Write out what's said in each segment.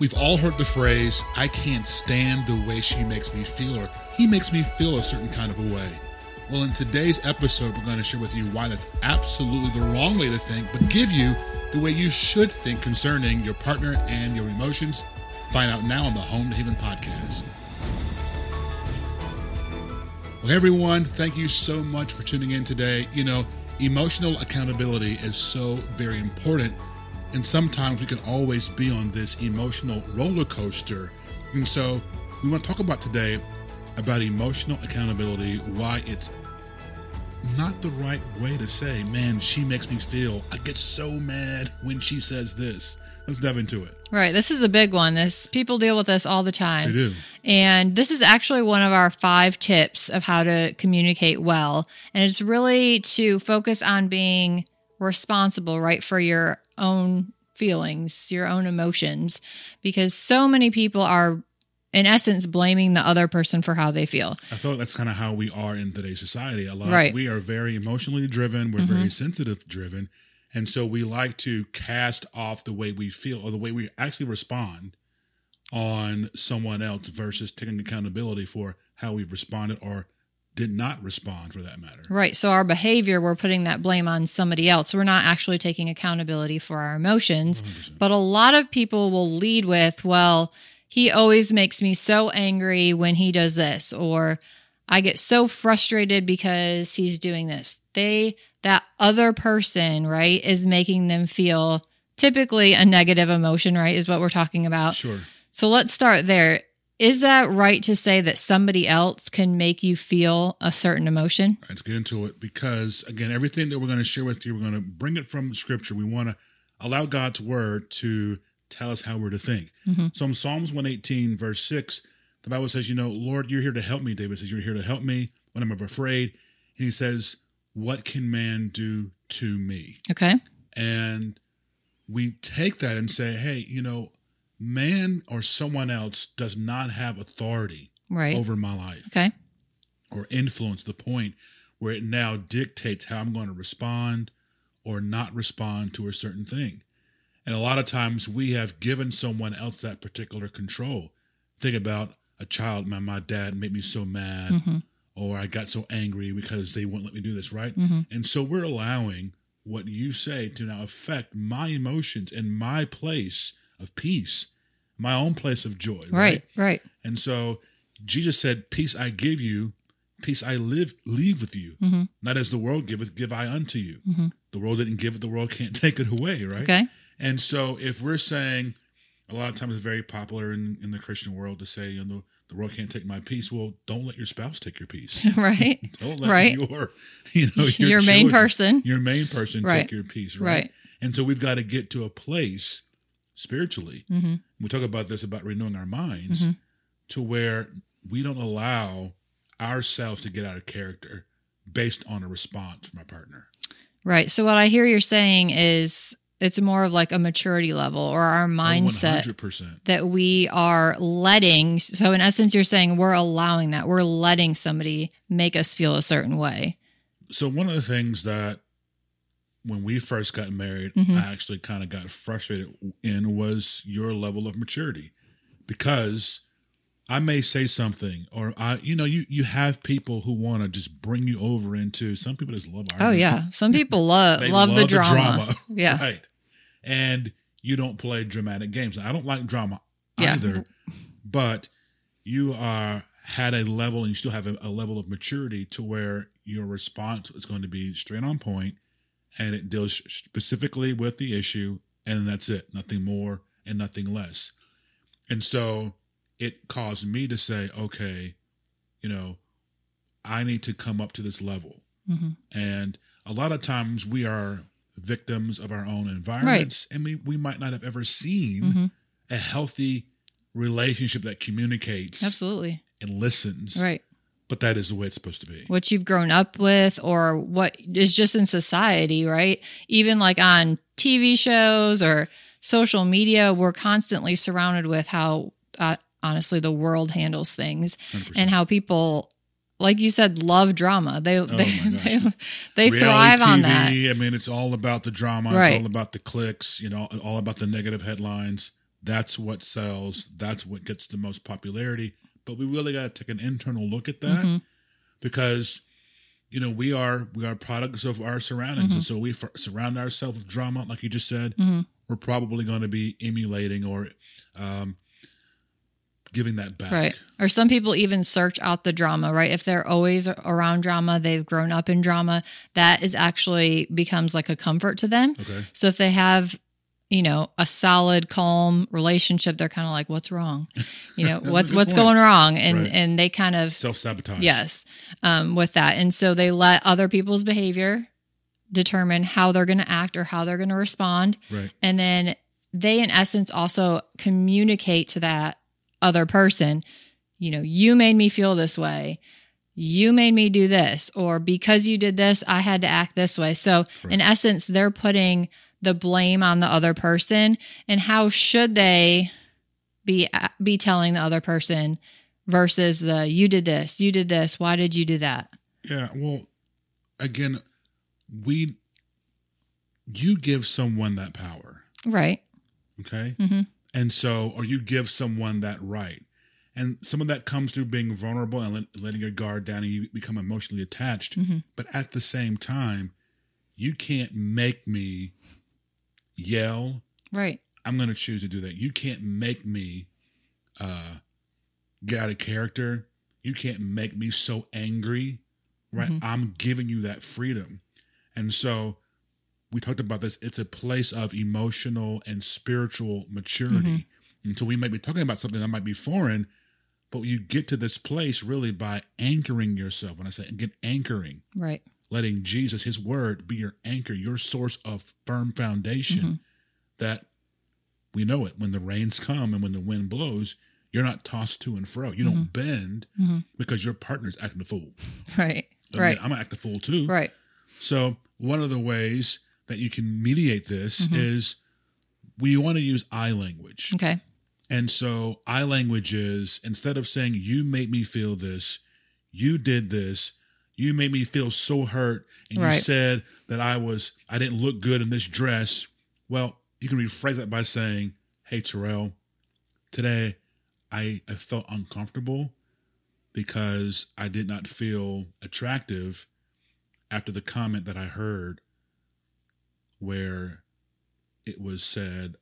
We've all heard the phrase, I can't stand the way she makes me feel, or he makes me feel a certain kind of a way. Well, in today's episode, we're going to share with you why that's absolutely the wrong way to think, but give you the way you should think concerning your partner and your emotions. Find out now on the Home to Haven podcast. Well, everyone, thank you so much for tuning in today. You know, emotional accountability is so very important, and sometimes we can always be on this emotional roller coaster. And so, we want to talk about today about emotional accountability, why it's not the right way to say, man, she makes me feel. I get so mad when she says this. Let's dive into it. Right. This is a big one. This people deal with this all the time. They do. And this is actually one of our five tips of how to communicate well. And it's really to focus on being responsible, right, for your own feelings, your own emotions, because so many people are in essence blaming the other person for how they feel. I feel like that's kind of how we are in today's society. A lot Right. we are very emotionally driven, we're Mhm. very sensitive driven, and so we like to cast off the way we feel or the way we actually respond on someone else versus taking accountability for how we've responded or did not respond for that matter. Right. So our behavior, we're putting that blame on somebody else. We're not actually taking accountability for our emotions. 100%. But a lot of people will lead with, well, he always makes me so angry when he does this, or I get so frustrated because he's doing this. They, that other person, right, is making them feel typically a negative emotion, right, is what we're talking about. Sure. So let's start there. Is that right to say that somebody else can make you feel a certain emotion? Right, let's get into it because again, everything that we're going to share with you, we're going to bring it from Scripture. We want to allow God's Word to tell us how we're to think. Mhm. So in Psalms one eighteen verse six, the Bible says, "You know, Lord, you're here to help me." David says, "You're here to help me when I'm afraid." And he says, "What can man do to me?" Okay. And we take that and say, "Hey, you know, man or someone else does not have authority Right. over my life." Okay. or influence the point where it now dictates how I'm going to respond or not respond to a certain thing. And a lot of times we have given someone else that particular control. Think about a child, my, my dad made me so mad, hmm or I got so angry because they won't let me do this, right? hmm And so we're allowing what you say to now affect my emotions and my place of peace, my own place of joy, Right. Right. and so Jesus said, Peace I give you, peace I live leave with you. hmm Not as the world giveth, give I unto you. hmm The world didn't give it, the world can't take it away, right? Okay. And so if we're saying a lot of times it's very popular in, in the Christian world to say, you know, the, the world can't take my peace. Well, don't let your spouse take your peace. right. Don't let Right. your, you know, your, Your, main person. your main person Right. take your peace, right? Right. And so we've got to get to a place spiritually hmm we talk about this about renewing our minds Mhm. to where we don't allow ourselves to get out of character based on a response from our partner. Right. So what I hear you're saying is it's more of like a maturity level or our mindset 100%. that we are letting. So in essence, you're saying we're allowing that. We're letting somebody make us feel a certain way. So one of the things that when we first got married, Mhm. I actually kind of got frustrated in was your level of maturity because I may say something or I you know you you have people who want to just bring you over into some people just love art. Oh yeah. Some people love They love, the drama. Yeah. Right. And you don't play dramatic games. I don't like drama Yeah. either, but you are had a level and you still have a, a level of maturity to where your response is going to be straight on point and it deals specifically with the issue and that's it. Nothing more and nothing less. And so it caused me to say, okay, you know, I need to come up to this level. hmm And a lot of times we are victims of our own environments and we, we might not have ever seen hmm a healthy relationship that communicates Absolutely. and listens. Right. But that is the way it's supposed to be. what you've grown up with or what is just in society, right? Even like on TV shows or social media, we're constantly surrounded with how, uh, honestly, the world handles things 100%. and how people, like you said, love drama. They they Oh they, they Reality thrive on TV, that. I mean, it's all about the drama. Right. It's all about the clicks, you know, all about the negative headlines. That's what sells. That's what gets the most popularity. But we really got to take an internal look at that Mhm. because you know we are we are products of our surroundings, Mhm. and so we f- surround ourselves with drama, like you just said. Mhm. We're probably going to be emulating or um, giving that back. Right. Or some people even search out the drama, right? If they're always around drama, they've grown up in drama, that is actually becomes like a comfort to them. Okay. So if they have, you know, a solid, calm relationship, they're kind of like, what's wrong? You know, what's what's point. going wrong? And Right. and they kind of Self sabotage. yes, um, with that. And so they let other people's behavior determine how they're going to act or how they're going to respond. Right. And then they, in essence, also communicate to that other person, you know, you made me feel this way. You made me do this. Or because you did this, I had to act this way. So, in essence, they're putting the blame on the other person. And how should they be, be telling the other person versus the, you did this, you did this, why did you do that? Yeah. Well, again, we you give someone that power. Right. Okay. hmm And so, or you give someone that right. And some of that comes through being vulnerable and let, letting your guard down and you become emotionally attached. hmm But at the same time, you can't make me yell. Right. I'm going to choose to do that. You can't make me uh, get out of character. You can't make me so angry, right? Mhm. I'm giving you that freedom. And so we talked about this. It's a place of emotional and spiritual maturity. And so we might be talking about something that might be foreign, but you get to this place really by anchoring yourself. When I say get anchoring, Right. letting Jesus, his word, be your anchor, your source of firm foundation Mhm. that we know it when the rains come and when the wind blows, you're not tossed to and fro. You don't bend Mhm. because your partner's acting a fool. Right. I mean, Right. I'm gonna act a fool too. Right. So one of the ways that you can mediate this Mhm. is we want to use I language. Okay. And so I language is instead of saying you made me feel this, you did this, you made me feel so hurt, and you said that I was I didn't look good in this dress. Well, you can rephrase that by saying, Hey Terrell, today I, I felt uncomfortable because I did not feel attractive after the comment that I heard where it was said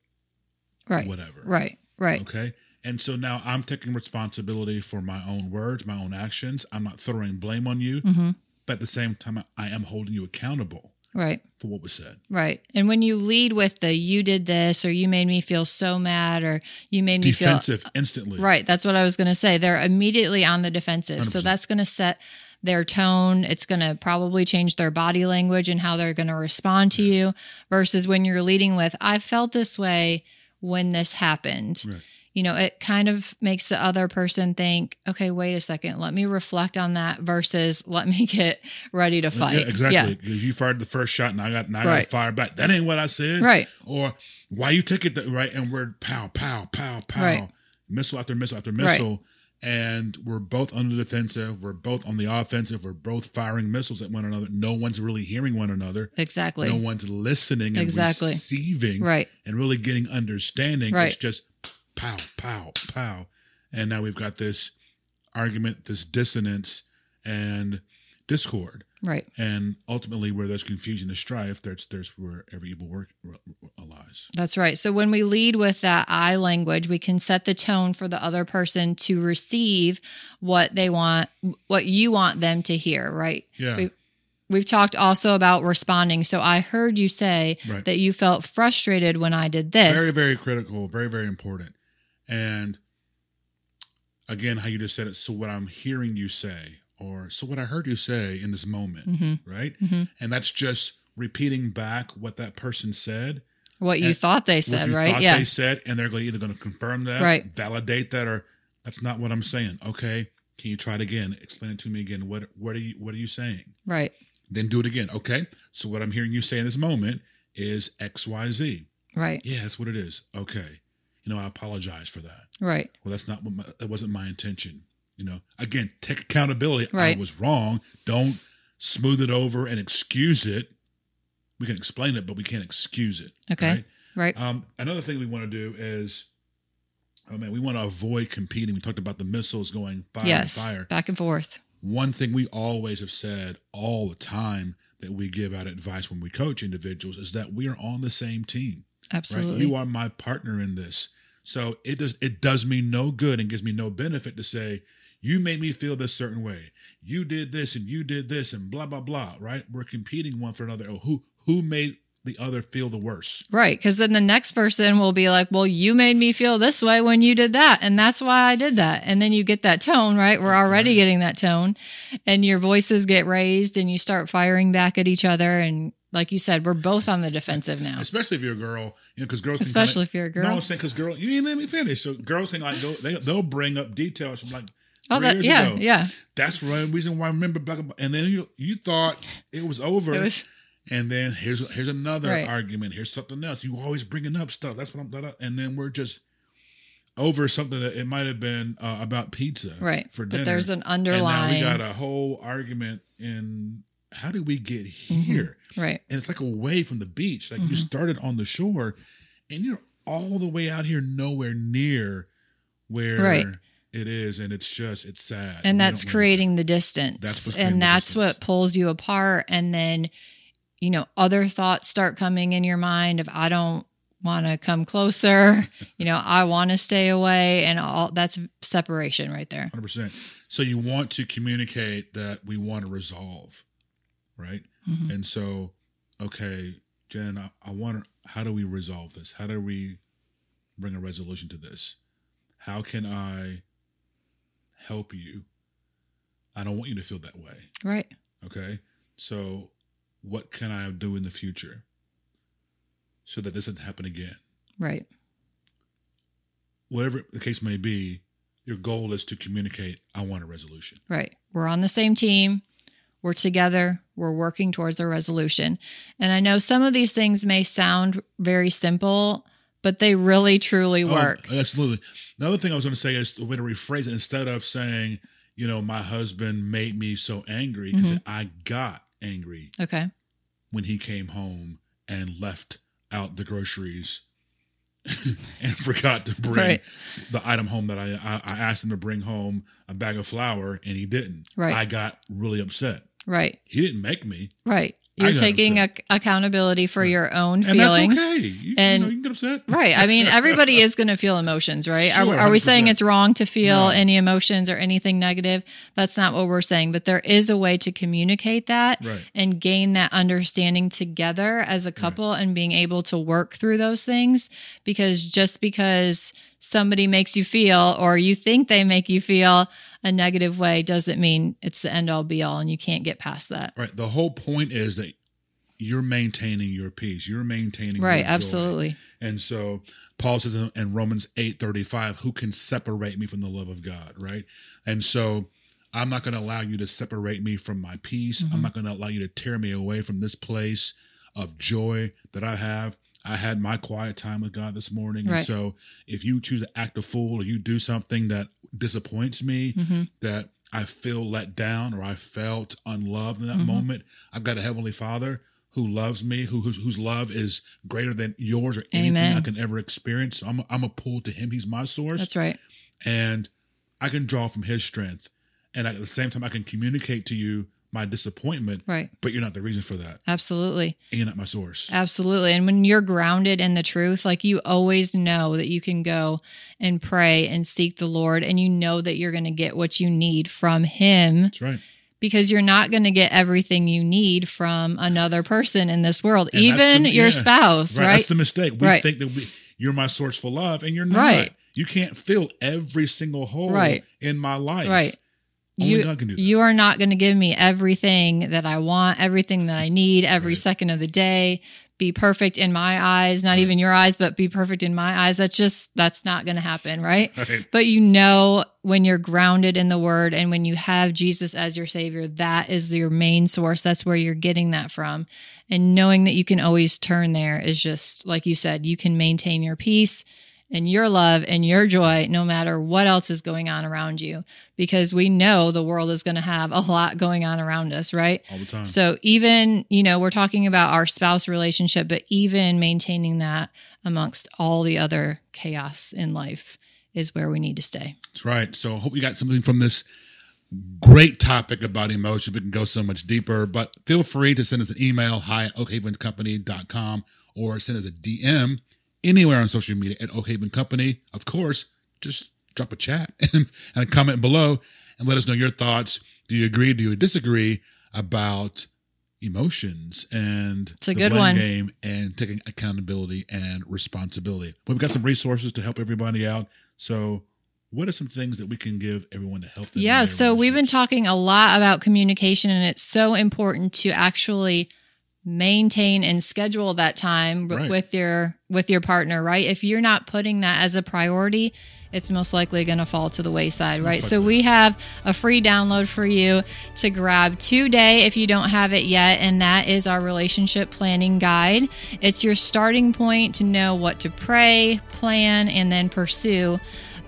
Right. whatever. Right. Right. Okay. And so now I'm taking responsibility for my own words, my own actions. I'm not throwing blame on you, hmm but at the same time, I am holding you accountable Right. for what was said. Right. And when you lead with the you did this or you made me feel so mad or you made me feel. Defensive instantly. Right. That's what I was going to say. They're immediately on the defensive. So 100%. that's going to set their tone. It's going to probably change their body language and how they're going to respond to you versus when you're leading with I felt this way when this happened. Right. You know, it kind of makes the other person think, okay, wait a second, let me reflect on that versus let me get ready to fight. Yeah, exactly. Because you fired the first shot and I got, and I got Right. to fire back. That ain't what I said. Right. Or why you took it that right and we're pow, pow, pow, pow, Right. missile after missile after missile. And we're both on the defensive. We're both on the offensive. We're both firing missiles at one another. No one's really hearing one another. Exactly. No one's listening and Exactly. receiving right. and really getting understanding. Right. It's just pow, pow, pow. And now we've got this argument, this dissonance and discord. Right. And ultimately, where there's confusion and strife, there's there's where every evil work lies. That's right. So when we lead with that I language, we can set the tone for the other person to receive what they want, what you want them to hear, right? Yeah, We- We've talked also about responding. So I heard you say right. that you felt frustrated when I did this. Very very critical. Very very important. And again, how you just said it. So what I'm hearing you say, or so what I heard you say in this moment, hmm right? hmm And that's just repeating back what that person said What you thought they said, right? Yeah. they said, and they're either going to confirm that, Right. validate that, or that's not what I'm saying. Okay, can you try it again? Explain it to me again. What what are you what are you saying? right. Then do it again. Okay, so what I'm hearing you say in this moment is X Y Z. Right. Yeah, that's what it is. Okay, you know I apologize for that. Right. Well, that's not what my, that wasn't my intention. You know, again, take accountability. Right. I was wrong. Don't smooth it over and excuse it. We can explain it, but we can't excuse it. Okay. right? Right. Um, another thing we want to do is Oh man, we want to avoid competing. We talked about the missiles going fire yes. and fire. Back and forth. One thing we always have said all the time that we give out advice when we coach individuals is that we are on the same team. Absolutely. Right? You are my partner in this. So it does it does me no good and gives me no benefit to say you made me feel this certain way. You did this and you did this and blah blah blah. Right? We're competing one for another. Oh, who who made the other feel the worse? Right. Because then the next person will be like, well, you made me feel this way when you did that. And that's why I did that. And then you get that tone, right? We're already Right. getting that tone. And your voices get raised and you start firing back at each other. And like you said, we're both on the defensive now, Especially if you're a girl, you know, because girls especially kinda, if you're a girl. No. I'm saying because girl, you ain't let me finish. So girls can like go, they they'll bring up details from like Oh, that, yeah, ago. yeah. That's the reason why I remember back. And then you you thought it was over. It was, And then here's here's another Right. argument. Here's something else. You always bringing up stuff. That's what I'm. da- And then we're just over something that it might have been uh, about pizza, right. For but there's an and now underlying, we got a whole argument in how did we get Mm-hmm. here? right. And it's like away from the beach. Like you Mhm. started on the shore, and you're all the way out here, nowhere near where Right. It is, and it's just it's sad. and We that's creating the distance That's and that's distance. what pulls you apart and then you know other thoughts start coming in your mind of i don't want to come closer you know i want to stay away and all that's separation right there 100%. So you want to communicate that we want to resolve, right? Mhm. And so, okay, Jen, I, I want to, how do we resolve this? How do we bring a resolution to this? How can I help you? I don't want you to feel that way. right Okay. So, what can I do in the future so that this doesn't happen again? right Whatever the case may be, your goal is to communicate, I want a resolution. right we're on the same team we're together we're working towards a resolution and i know some of these things may sound very simple but they really truly Oh, work absolutely. Another thing I was going to say is the way to rephrase it instead of saying, you know, my husband made me so angry because Mhm. I got angry okay when he came home and left out the groceries and forgot to bring Right. the item home that I, I I asked him to bring home a bag of flour and he didn't. Right. I got really upset. right He didn't make me, Right. You're taking ac accountability for Right. your own feelings. and that's okay. You, And- you know, you can get upset. Right. I mean, everybody is going to feel emotions, right? Sure, are, are we saying 100%. it's wrong to feel No. any emotions or anything negative? That's not what we're saying. But there is a way to communicate that Right. and gain that understanding together as a couple and being able to work through those things. Because just because somebody makes you feel or you think they make you feel a negative way doesn't mean it's the end all be all and you can't get past that. Right. The whole point is that you're maintaining your peace. You're maintaining Right. Absolutely. And so Paul says in- Romans 8:35, who can separate me from the love of God, right? And so I'm not going to allow you to separate me from my peace. I'm Mhm. not going to allow you to tear me away from this place of joy that I have. I had my quiet time with God this morning. And Right. so if you choose to act a fool or you do something that disappoints me, hmm that I feel let down or I felt unloved in that Mhm. moment, I've got a heavenly Father who loves me, who whose, whose love is greater than yours or anything Amen. I can ever experience. I'm I'm a pull to Him. He's my source, That's right. and I can draw from His strength. And at the same time, I can communicate to you my disappointment, Right. but you're not the reason for that. Absolutely. And you're not my source. Absolutely. And when you're grounded in the truth, like you always know that you can go and pray and seek the Lord, and you know that you're going to get what you need from Him That's right. because you're not going to get everything you need from another person in this world, And even the- your yeah. spouse, Right. right? That's the mistake. We Right. think that we you're my source for love, and you're not. Right. You can't fill every single hole Right. in my life. Right. Only You- God can do that. You are not going to give me everything that I want, everything that I need every Right. second of the day. Be perfect in my eyes, not Right. even your eyes, but be perfect in my eyes. That's just, that's not going to happen, right? Right. But you know, when you're grounded in the word and when you have Jesus as your savior, that is your main source. That's where you're getting that from. And knowing that you can always turn there is just, like you said, you can maintain your peace and your love and your joy no matter what else is going on around you. Because we know the world is going to have a lot going on around us, right? All the time. So even, you know, we're talking about our spouse relationship, but even maintaining that amongst all the other chaos in life is where we need to stay. That's right. So I hope you got something from this great topic about emotion. We can go so much deeper, but feel free to send us an email, hi at oakhavencompany.com, or send us a DM anywhere on social media at Oakhaven Company. Of course, just drop a chat and, and a comment below and let us know your thoughts. Do you agree? Do you disagree about emotions and It's a the good blame one. game and taking accountability and responsibility? Well, we've got some resources to help everybody out. So, what are some things that we can give everyone to help them? Yeah, so we've been talking a lot about communication, and it's so important to actually maintain and schedule that time Right. with your with your partner right? If you're not putting that as a priority it's most likely going to fall to the wayside right? So we have a free download for you to grab today if you don't have it yet and that is our relationship planning guide. It's your starting point to know what to pray plan and then pursue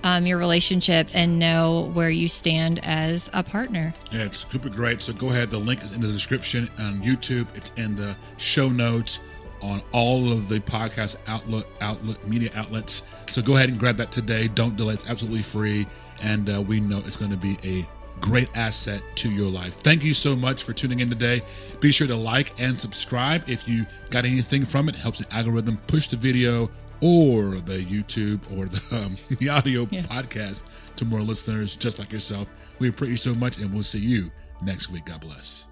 um, your relationship and know where you stand as a partner. Yeah, it's super great. So go ahead. The link is in the description on YouTube. It's in the show notes on all of the podcast outlet outlet media outlets. So go ahead and grab that today. Don't delay. It's absolutely free, and uh, we know it's going to be a great asset to your life. Thank you so much for tuning in today. Be sure to like and subscribe if you got anything from it. Helps the algorithm push the video or the YouTube or the, um, the audio Yeah. podcast to more listeners just like yourself. We appreciate you so much, and we'll see you next week. God bless.